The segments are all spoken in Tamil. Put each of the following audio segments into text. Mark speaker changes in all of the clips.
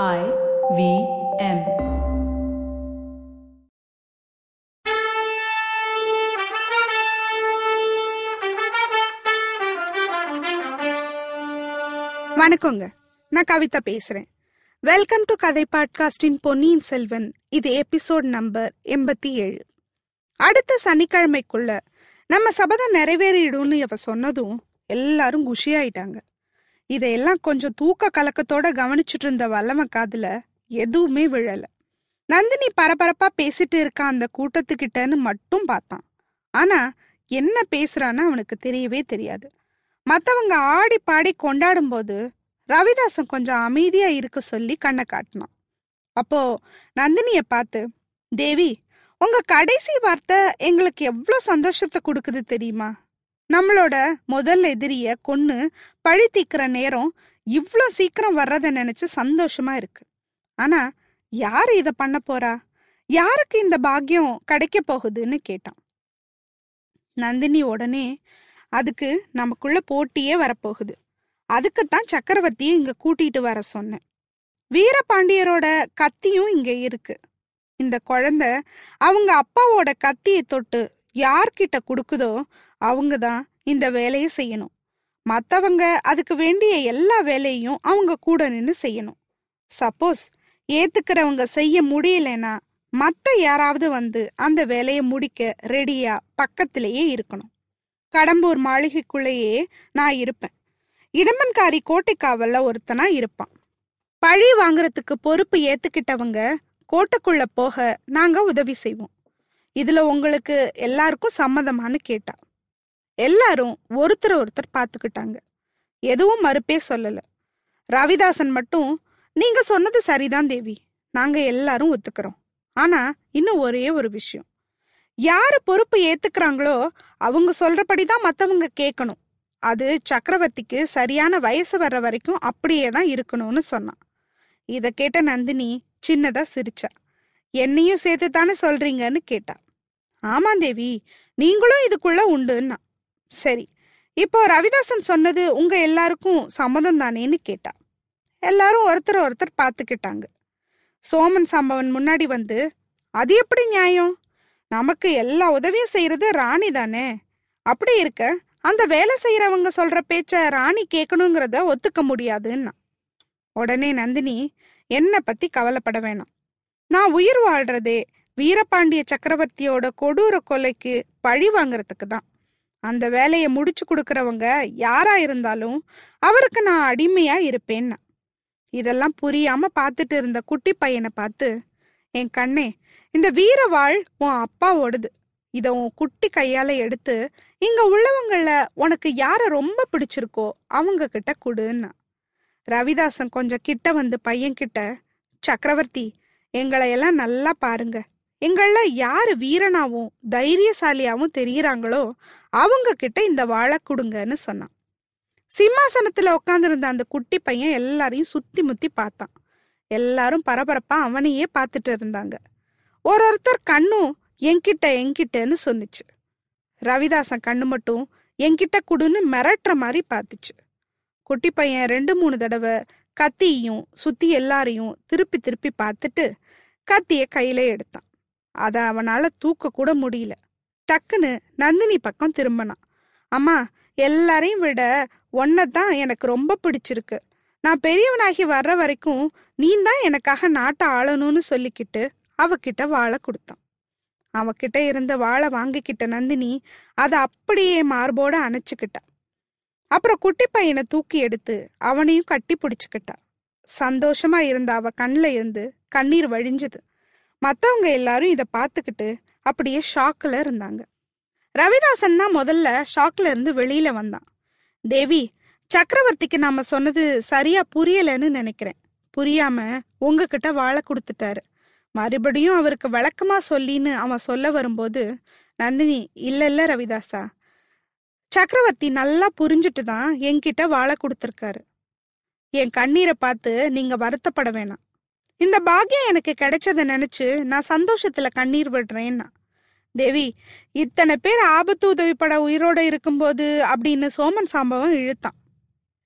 Speaker 1: I V M.
Speaker 2: வணக்கங்க. நான் கவிதா பேசுறேன். வெல்கம் டு கதை பாட்காஸ்டின் பொன்னியின் செல்வன் இது எபிசோட் நம்பர் எண்பத்தி ஏழு. அடுத்த சனிக்கிழமைக்குள்ள நம்ம சபதம் நிறைவேறிடும்னு இவ சொன்னதும் எல்லாரும் குஷியாயிட்டாங்க. இதையெல்லாம் கொஞ்சம் தூக்க கலக்கத்தோட கவனிச்சுட்டு இருந்த வல்லவன் காதுல எதுவுமே விழல. நந்தினி பரபரப்பா பேசிட்டு இருக்க அந்த கூட்டத்துக்கிட்டன்னு மட்டும் பார்த்தான். ஆனா என்ன பேசுறான்னு அவனுக்கு தெரியவே தெரியாது. மத்தவங்க ஆடி பாடி கொண்டாடும் போது ரவிதாசன் கொஞ்சம் அமைதியா இருக்க சொல்லி கண்ணை காட்டினான். அப்போ நந்தினிய பார்த்து தேவி உங்க கடைசி வார்த்தை எங்களுக்கு எவ்வளோ சந்தோஷத்தை கொடுக்குது தெரியுமா? நம்மளோட முதல் எதிரிய கொன்னு பழி தீக்கிற நேரம் இவ்வளோ சீக்கிரம் வர்றதை நினைச்சு சந்தோஷமா இருக்கு. ஆனா யாரு இத பண்ண போறா? யாருக்கு இந்த பாக்கியம் கிடைக்க போகுதுன்னு கேட்டான். நந்தினி உடனே அதுக்கு நமக்குள்ள போட்டியே வரப்போகுது. அதுக்குத்தான் சக்கரவர்த்தியும் இங்க கூட்டிட்டு வர சொன்னேன். வீரபாண்டியரோட கத்தியும் இங்க இருக்கு. இந்த குழந்தை அவங்க அப்பாவோட கத்தியை தொட்டு யார்கிட்ட கொடுக்குதோ அவங்க தான் இந்த வேலையை செய்யணும். மத்தவங்க அதுக்கு வேண்டிய எல்லா வேலையும் அவங்க கூட நின்று செய்யணும். சப்போஸ் ஏத்துக்கிறவங்க செய்ய முடியலன்னா மத்த யாராவது வந்து அந்த வேலையை முடிக்க ரெடியா பக்கத்திலேயே இருக்கணும். கடம்பூர் மாளிகைக்குள்ளேயே நான் இருப்பேன். இடமன்காரி கோட்டைக்காவல்ல ஒருத்தனா இருப்பான். பழி வாங்குறதுக்கு பொறுப்பு ஏத்துக்கிட்டவங்க கோட்டைக்குள்ள போக நாங்க உதவி செய்வோம். இதுல உங்களுக்கு எல்லாருக்கும் சம்மதமானு கேட்டா. எல்லாரும் ஒருத்தர் ஒருத்தர் பார்த்துக்கிட்டாங்க. எதுவும் மறுப்பே சொல்லல. ரவிதாசன் மட்டும் நீங்க சொன்னது சரிதான் தேவி. நாங்க எல்லாரும் ஒத்துக்கிறோம். ஆனா இன்னும் ஒரே ஒரு விஷயம். யாரு பொறுப்பு ஏத்துக்கிறாங்களோ அவங்க சொல்றபடிதான் மத்தவங்க கேட்கணும் அது சக்கரவர்த்திக்கு சரியான வயசு வர்ற வரைக்கும் அப்படியே தான் இருக்கணும்னு சொன்னான். இத கேட்ட நந்தினி சின்னதா சிரிச்சா. என்னையும் சேர்த்து தானே சொல்றீங்கன்னு கேட்டா. ஆமா தேவி நீங்களும் இதுக்குள்ள உண்டுன்னா. சரி. இப்போ ரவிதாசன் சொன்னது உங்க எல்லாருக்கும் சம்மதம் தானேன்னு கேட்டா. எல்லாரும் ஒருத்தர் ஒருத்தர் பார்த்துக்கிட்டாங்க. சோமன் சம்பவன் முன்னாடி வந்து அது எப்படி நியாயம்? நமக்கு எல்லா உதவியும் செய்யறது ராணி தானே? அப்படி இருக்க அந்த வேலை செய்யறவங்க சொல்ற பேச்ச ராணி கேட்கணுங்கிறத ஒத்துக்க முடியாதுன்னா? உடனே நந்தினி என்னை பத்தி கவலைப்பட வேணாம். நான் உயிர் வாழ்றதே வீரபாண்டிய சக்கரவர்த்தியோட கொடூர கொலைக்கு பழி வாங்குறதுக்கு தான். அந்த வேலையை முடிச்சு கொடுக்கறவங்க யாரா இருந்தாலும் அவருக்கு நான் அடிமையா இருப்பேன்னா இதெல்லாம் புரியாம பார்த்துட்டு இருந்த குட்டி பையனை பார்த்து என் கண்ணே இந்த வீரவாள் உன் அப்பாவோடது இத உன் குட்டி கையால எடுத்து இங்க உள்ளவங்கள உனக்கு யார ரொம்ப பிடிச்சிருக்கோ அவங்க கிட்ட கொடுன்னா. ரவிதாசன் கொஞ்சம் கிட்ட வந்து பையன் கிட்ட சக்கரவர்த்தி எங்களை எல்லாம் நல்லா பாருங்க. எங்கள யாரு வீரனாவும் தைரியசாலியாவும் தெரியறாங்களோ அவங்க கிட்ட இந்த வாழை கொடுங்கன்னு சொன்னான். சிம்மாசனத்துல உட்காந்துருந்த அந்த குட்டி பையன் எல்லாரையும் சுத்தி முத்தி பார்த்தான். எல்லாரும் பரபரப்பா அவனையே பார்த்துட்டு இருந்தாங்க. ஒரு ஒருத்தர் கண்ணும் என்கிட்ட என்கிட்டன்னு சொன்னுச்சு. ரவிதாசன் கண்ணு மட்டும் என்கிட்ட குடுன்னு மிரட்டுற மாதிரி பார்த்துச்சு. குட்டி பையன் ரெண்டு மூணு தடவை கத்தியையும் சுத்தி எல்லாரையும் திருப்பி திருப்பி பார்த்துட்டு கத்திய கையில எடுத்தான். அதை அவனால தூக்க கூட முடியல. டக்குன்னு நந்தினி பக்கம் திரும்பினான். அம்மா எல்லாரையும் விட தான் எனக்கு ரொம்ப பிடிச்சிருக்கு. நான் பெரியவனாகி வர்ற வரைக்கும் நீ தான் எனக்காக நாட்டை ஆளணும்னு சொல்லிக்கிட்டு அவகிட்ட வாழை கொடுத்தான். அவகிட்ட இருந்த வாழை வாங்கிக்கிட்ட நந்தினி அதை அப்படியே மார்போட அணைச்சுக்கிட்டா. அப்புறம் குட்டி பையனை தூக்கி எடுத்து அவனையும் கட்டி பிடிச்சுக்கிட்டா. சந்தோஷமா இருந்த அவ கண்ணில் இருந்து கண்ணீர் வழிஞ்சது. மற்றவங்க எல்லாரும் இதை பார்த்துக்கிட்டு அப்படியே ஷாக்கில் இருந்தாங்க. ரவிதாசன் தான் முதல்ல ஷாக்ல இருந்து வெளியில வந்தான். தேவி சக்கரவர்த்திக்கு நாம சொன்னது சரியா புரியலன்னு நினைக்கிறேன். புரியாம உங்ககிட்ட வாழை கொடுத்துட்டாரு. மறுபடியும் அவருக்கு விளக்கமா சொல்லின்னு அவன் சொல்ல வரும்போது நந்தினி இல்ல இல்ல ரவிதாசா. சக்கரவர்த்தி நல்லா புரிஞ்சுட்டு தான் என்கிட்ட வாழை கொடுத்துருக்காரு. என் கண்ணீரை பார்த்து நீங்க வருத்தப்பட வேணாம். இந்த பாக்கியம் எனக்கு கிடைச்சதை நினைச்சு நான் சந்தோஷத்துல கண்ணீர் விடுறேன்னா. தேவி இத்தனை பேர் ஆபத்து உதவிப்பட உயிரோட இருக்கும்போது அப்படின்னு சோமன் சாம்பவம் இழுத்தான்.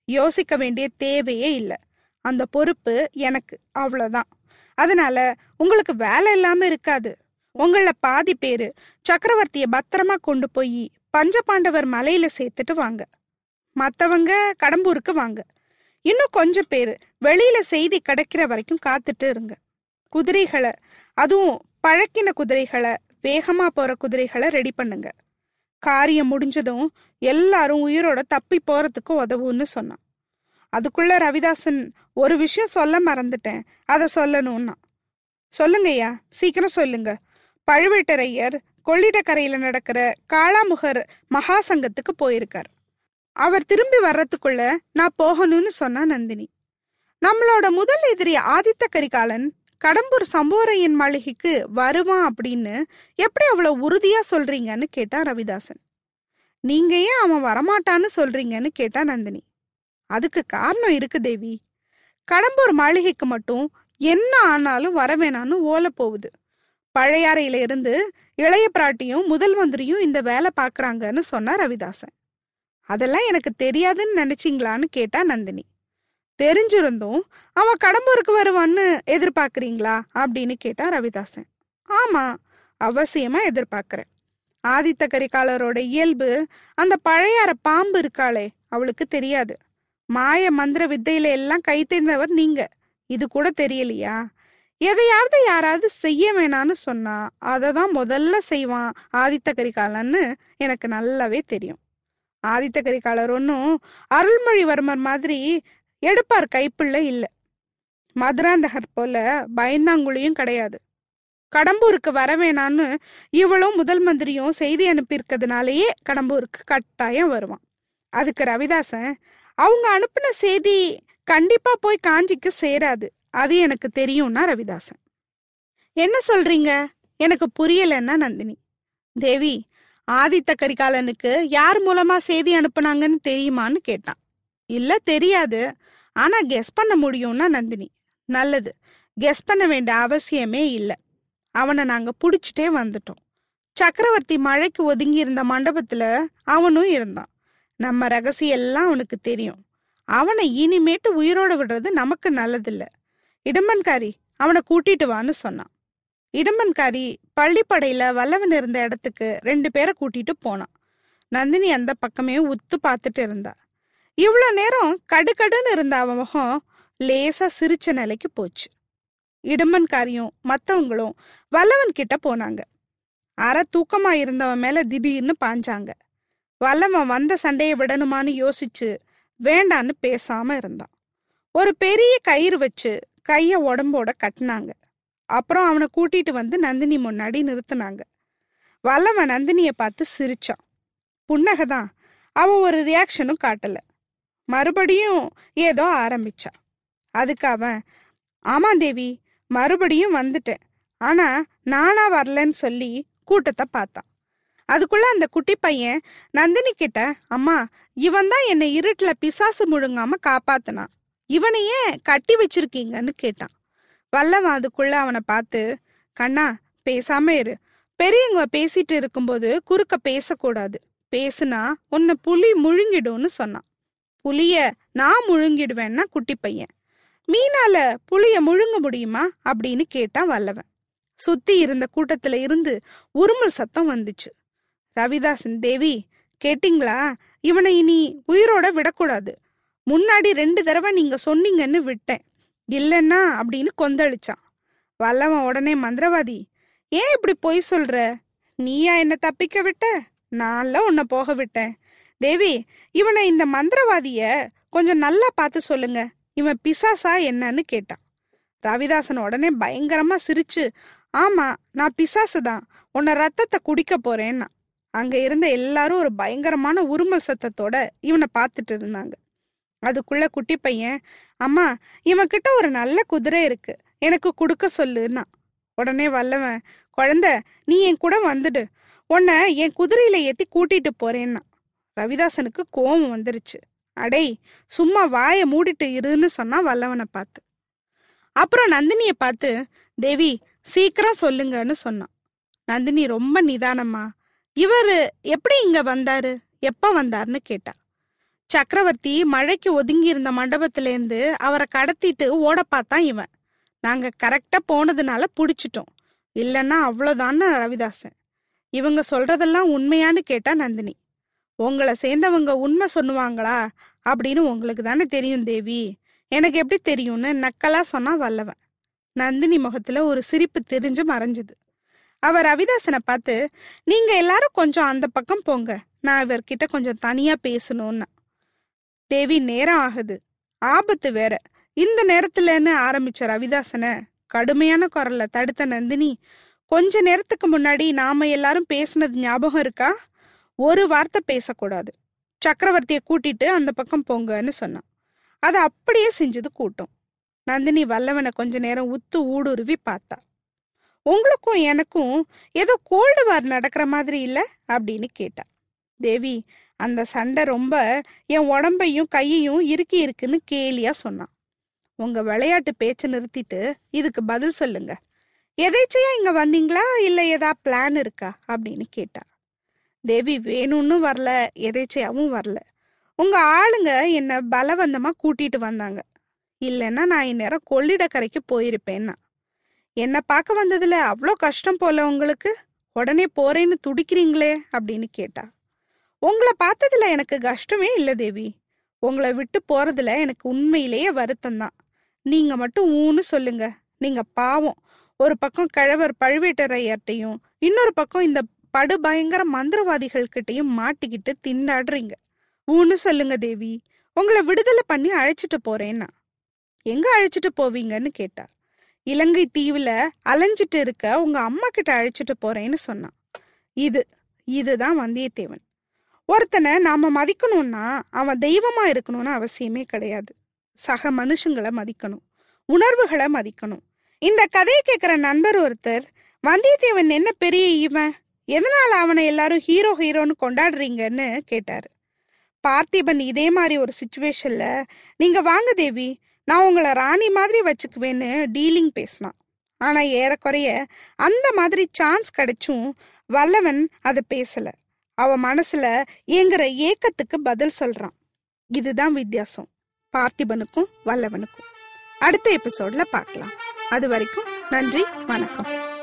Speaker 2: யோசிக்க வேண்டிய தேவையே இல்லை. அந்த பொறுப்பு எனக்கு அவ்வளோதான் அதனால உங்களுக்கு வேலை இல்லாம இருக்காது. உங்கள பாதி பேரு சக்கரவர்த்திய பத்திரமா கொண்டு போய் பஞ்சபாண்டவர் மலையில சேர்த்துட்டு வாங்க. மத்தவங்க கடம்பூருக்கு வாங்க. இன்னும் கொஞ்சம் பேர் வெளியில செய்தி கிடைக்கிற வரைக்கும் காத்துட்டு இருங்க. குதிரைகளை அதுவும் பழக்கின குதிரைகளை வேகமா போற குதிரைகளை ரெடி பண்ணுங்க. காரியம் முடிஞ்சதும் எல்லாரும் உயிரோட தப்பி போறதுக்கு உதவுன்னு சொன்னான். அதுக்குள்ள ரவிதாசன் ஒரு விஷயம் சொல்ல மறந்துட்டேன். அதை சொல்லணும்னா சொல்லுங்கய்யா சீக்கிரம் சொல்லுங்க. பழுவேட்டரையர் கொள்ளிடக்கரையில நடக்கிற காளாமுகர் மகாசங்கத்துக்கு போயிருக்கார். அவர் திரும்பி வர்றதுக்குள்ள நான் போகணும்னு சொன்னா நந்தினி. நம்மளோட முதல் எதிரி ஆதித்த கரிகாலன் கடம்பூர் சம்போரையன் மாளிகைக்கு வருவான் அப்படின்னு எப்படி அவ்வளவு உறுதியா சொல்றீங்கன்னு கேட்டா ரவிதாசன். நீங்க ஏன் அவன் வரமாட்டான்னு சொல்றீங்கன்னு கேட்டா நந்தினி. அதுக்கு காரணம் இருக்கு தேவி. கடம்பூர் மாளிகைக்கு மட்டும் என்ன ஆனாலும் வரவேணான்னு ஓலை போகுது. பழையாறையில இருந்து இளைய பிராட்டியும் முதல் மந்திரியும் இந்த வேலை பாக்குறாங்கன்னு சொன்னா ரவிதாசன். அதெல்லாம் எனக்கு தெரியாதுன்னு நினைச்சிங்களான்னு கேட்டா நந்தினி. தெரிஞ்சிருந்தும் அவன் கடம்பூருக்கு வருவான்னு எதிர்பார்க்குறீங்களா? அப்படின்னு கேட்டா ரவிதாசன். ஆமா அவசியமா எதிர்பார்க்கறேன். ஆதித்த கரிகாலரோட இயல்பு அந்த பழையார பாம்பு இருக்காளே அவளுக்கு தெரியாது. மாய மந்திர வித்தையில எல்லாம் கை தேர்ந்தவர் நீங்க. இது கூட தெரியலையா? எதையாவது யாராவது செய்ய வேணான்னு சொன்னா அதை தான் முதல்ல செய்வான் ஆதித்த கரிகாலன்னு எனக்கு நல்லாவே தெரியும். ஆதித்த கரிகாலர் ஒன்றும் அருள்மொழிவர்மர் மாதிரி எடுப்பார் கைப்புள்ள இல்லை. மதுராந்தகர் போல பயந்தாங்குழியும் கிடையாது. கடம்பூருக்கு வர வேணான்னு இவளும் முதல் மந்திரியும் செய்தி அனுப்பியிருக்கிறதுனாலயே கடம்பூருக்கு கட்டாயம் வருவான். அதுக்கு ரவிதாசன் அவங்க அனுப்பின செய்தி கண்டிப்பா போய் காஞ்சிக்கு சேராது. அது எனக்கு தெரியும்னா ரவிதாசன். என்ன சொல்றீங்க? எனக்கு புரியலன்னா நந்தினி. தேவி ஆதித்த கரிகாலனுக்கு யார் மூலமா செய்தி அனுப்புனாங்கன்னு தெரியுமான்னு கேட்டான். இல்ல தெரியாது. ஆனா கெஸ் பண்ண முடியும்னா நந்தினி. நல்லது. கெஸ் பண்ண வேண்டிய அவசியமே இல்ல. அவனை நாங்க புடிச்சிட்டே வந்துட்டோம். சக்கரவர்த்தி மழைக்கு ஒதுங்கி இருந்த மண்டபத்துல அவனும் இருந்தான். நம்ம ரகசியம் எல்லாம் அவனுக்கு தெரியும். அவனை இனிமேட்டு உயிரோட விடுறது நமக்கு நல்லதில்ல. இடம்பன்காரி அவனை கூட்டிட்டு வான்னு சொன்னான். இடுமன்காரி பள்ளிப்படையில வல்லவன் இருந்த இடத்துக்கு ரெண்டு பேரை கூட்டிட்டு போனான். நந்தினி அந்த பக்கமே உத்து பார்த்துட்டு இருந்தா. இவ்வளோ நேரம் கடுகடுன்னு இருந்த அவன் முகம் லேசா சிரிச்ச நிலைக்கு போச்சு. இடுமன்காரியும் மத்தவங்களும் வல்லவன் கிட்ட போனாங்க. அரை தூக்கமா இருந்தவன் மேல திடீர்னு பாஞ்சாங்க. வல்லவன் வந்த சண்டையை விடணுமான்னு யோசிச்சு வேண்டான்னு பேசாம இருந்தான். ஒரு பெரிய கயிறு வச்சு கைய உடம்போட கட்டினாங்க. அப்புறம் அவனை கூட்டிட்டு வந்து நந்தினி முன்னாடி நிறுத்தினாங்க. வல்லவன் நந்தினியை பார்த்து சிரிச்சான். புன்னகைதான். அவ ஒரு ரியாக்ஷனும் காட்டல. மறுபடியும் ஏதோ ஆரம்பிச்சா. அதுக்கு அவன் ஆமா தேவி மறுபடியும் வந்துட்டேன். ஆனா நானா வரலன்னு சொல்லி கூட்டத்தை பார்த்தான். அதுக்குள்ள அந்த குட்டி பையன் நந்தினி கிட்ட அம்மா இவன் தான் என்னை இருட்டுல பிசாசு முழுங்காம காப்பாத்தினான். இவனையே கட்டி வச்சிருக்கீங்கன்னு கேட்டான். வல்லவன் அதுக்குள்ள அவனை பார்த்து கண்ணா பேசாம இரு. பெரியவங்க பேசிட்டு இருக்கும்போது குறுக்க பேசக்கூடாது. பேசுனா உன்னை புலி முழுங்கிடும்னு சொன்னான். புலிய நான் முழுங்கிடுவேன்னா குட்டி பையன். மீனால புளிய முழுங்க முடியுமா? அப்படின்னு கேட்டான் வல்லவன். சுத்தி இருந்த கூட்டத்துல இருந்து உருமல் சத்தம் வந்துச்சு. ரவிதாசன் தேவி கேட்டிங்களா? இவனை இனி உயிரோட விடக்கூடாது. முன்னாடி ரெண்டு தடவை நீங்க சொன்னீங்கன்னு விட்டேன். இல்லைன்னா அப்படின்னு கொந்தளிச்சான். வல்லவன் உடனே மந்திரவாதி ஏன் இப்படி பொய் சொல்ற? நீயா என்னை தப்பிக்க விட்ட? நான்ல உன்னை போக விட்டேன். தேவி இவனை இந்த மந்திரவாதிய கொஞ்சம் நல்லா பார்த்து சொல்லுங்க. இவன் பிசாசா என்னன்னு கேட்டான். ரவிதாசன் உடனே பயங்கரமா சிரிச்சு ஆமா நான் பிசாசு தான். உன்னை ரத்தத்தை குடிக்க போறேன்னா அங்க இருந்த எல்லாரும் ஒரு பயங்கரமான உருமல் சத்தத்தோட இவனை பார்த்துட்டு இருந்தாங்க. அதுக்குள்ள குட்டி பையன் அம்மா இவன்கிட்ட ஒரு நல்ல குதிரை இருக்கு. எனக்கு கொடுக்க சொல்லுன்னா. உடனே வல்லவன் குழந்த நீ என் கூட வந்துடு. உன்னை என் குதிரையில ஏத்தி கூட்டிட்டு போறேன்னா. ரவிதாசனுக்கு கோபம் வந்துருச்சு. அடேய் சும்மா வாயை மூடிட்டு இருன்னு சொன்னா வல்லவனை பார்த்து. அப்புறம் நந்தினிய பார்த்து தேவி சீக்கிரம் சொல்லுங்கன்னு சொன்னான். நந்தினி ரொம்ப நிதானமா இவர் எப்படி இங்க வந்தாரு? எப்ப வந்தாருன்னு கேட்டா. சக்கரவர்த்தி மழைக்கு ஒதுங்கி இருந்த மண்டபத்திலேருந்து அவரை கடத்திட்டு ஓட பார்த்தான் இவன். நாங்க கரெக்டா போனதுனால புடிச்சிட்டோம். இல்லைன்னா அவ்வளோதான்னு ரவிதாசன். இவங்க சொல்றதெல்லாம் உண்மையான்னு கேட்டா நந்தினி. உங்களை சேர்ந்தவங்க உண்மை சொல்லுவாங்களா? அப்படின்னு உங்களுக்கு தானே தெரியும் தேவி. எனக்கு எப்படி தெரியும்னு நக்கலா சொன்னா வல்லவன். நந்தினி முகத்துல ஒரு சிரிப்பு தெரிஞ்சு மறைஞ்சது. அவ ரவிதாசனை பார்த்து நீங்க எல்லாரும் கொஞ்சம் அந்த பக்கம் போங்க. நான் இவர்கிட்ட கொஞ்சம் தனியா பேசணும்னா. தேவி நேரம் ஆகுது. ஆபத்து வேற. இந்த நேரத்துலன்னு ஆரம்பிச்ச ரவிதாசனை? கடுமையான குரல்ல தடுத்த நந்தினி கொஞ்ச நேரத்துக்கு முன்னாடி நாம எல்லாரும் பேசுனது ஞாபகம் இருக்கா? ஒரு வார்த்தை பேசக்கூடாது. சக்கரவர்த்தியை கூட்டிட்டு அந்த பக்கம் போங்கன்னு சொன்னான். அதை அப்படியே செஞ்சது கூட்டம். நந்தினி வல்லவனை கொஞ்ச நேரம் உத்து ஊடுருவி பார்த்தா. உங்களுக்கும் எனக்கும் ஏதோ கோல்டு வார் நடக்கிற மாதிரி இல்லை? அப்படின்னு கேட்டா. தேவி அந்த சண்டை ரொம்ப என் உடம்பையும் கையையும் இறுக்கி இருக்குன்னு கேலியா சொன்னான். உங்க விளையாட்டு பேச்சை நிறுத்திட்டு இதுக்கு பதில் சொல்லுங்க. எதேச்சையா இங்க வந்தீங்களா? இல்ல ஏதா பிளான் இருக்கா? அப்படின்னு கேட்டா தேவி வேணும்னு வரல எதேச்சையாவும் வரல. உங்க ஆளுங்க என்ன பலவந்தமா கூட்டிட்டு வந்தாங்க. இல்லைன்னா நான் இந்நேரம் கொள்ளிடக்கரைக்கு போயிருப்பேன்னா. என்னை பார்க்க வந்ததுல அவ்வளோ கஷ்டம் போல உங்களுக்கு? உடனே போறேன்னு துடிக்கிறீங்களே அப்படின்னு கேட்டா உங்களை பார்த்ததுல எனக்கு கஷ்டமே இல்லை தேவி. உங்களை விட்டு போறதுல எனக்கு உண்மையிலேயே வருத்தம் தான். நீங்க மட்டும் ஊன்னு சொல்லுங்க. நீங்க பாவம். ஒரு பக்கம் கழவர் பழுவேட்டரையர்ட்டையும் இன்னொரு பக்கம் இந்த படு பயங்கர மந்திரவாதிகள் கிட்டையும் மாட்டிக்கிட்டு திண்டாடுறீங்க. ஊன்னு சொல்லுங்க தேவி. உங்களை விடுதலை பண்ணி அழைச்சிட்டு போறேன்னா. எங்க அழைச்சிட்டு போவீங்கன்னு கேட்டா. இலங்கை தீவுல அலைஞ்சிட்டு இருக்க உங்க அம்மா கிட்ட அழைச்சிட்டு போறேன்னு சொன்னான் இது இதுதான் வந்தியத்தேவன். ஒருத்தனை நாம மதிக்கணும்னா அவன் தெய்வமா இருக்கணும்னு அவசியமே கிடையாது. சக மனுஷங்களை மதிக்கணும். உணர்வுகளை மதிக்கணும். இந்த கதையை கேட்குற நண்பர் ஒருத்தர் வந்தியத்தேவன் என்ன பெரிய இவன்? எதனால அவனை எல்லாரும் ஹீரோ ஹீரோன்னு கொண்டாடுறீங்கன்னு கேட்டாரு. பார்த்திபன் இதே மாதிரி ஒரு சுச்சுவேஷன்ல நீங்க வாங்க தேவி நான் உங்களை ராணி மாதிரி வச்சுக்குவேன்னு டீலிங் பேசினான். ஆனா ஏறக்குறைய அந்த மாதிரி சான்ஸ் கிடைச்சும் வல்லவன் அதை பேசலை. அவ மனசுல ஏங்குற ஏக்கத்துக்கு பதில் சொல்றான். இதுதான் வித்தியாசம். பார்த்திபனுக்கும் வல்லவனுக்கும். அடுத்த எபிசோட்ல பார்க்கலாம். அது வரைக்கும் நன்றி வணக்கம்.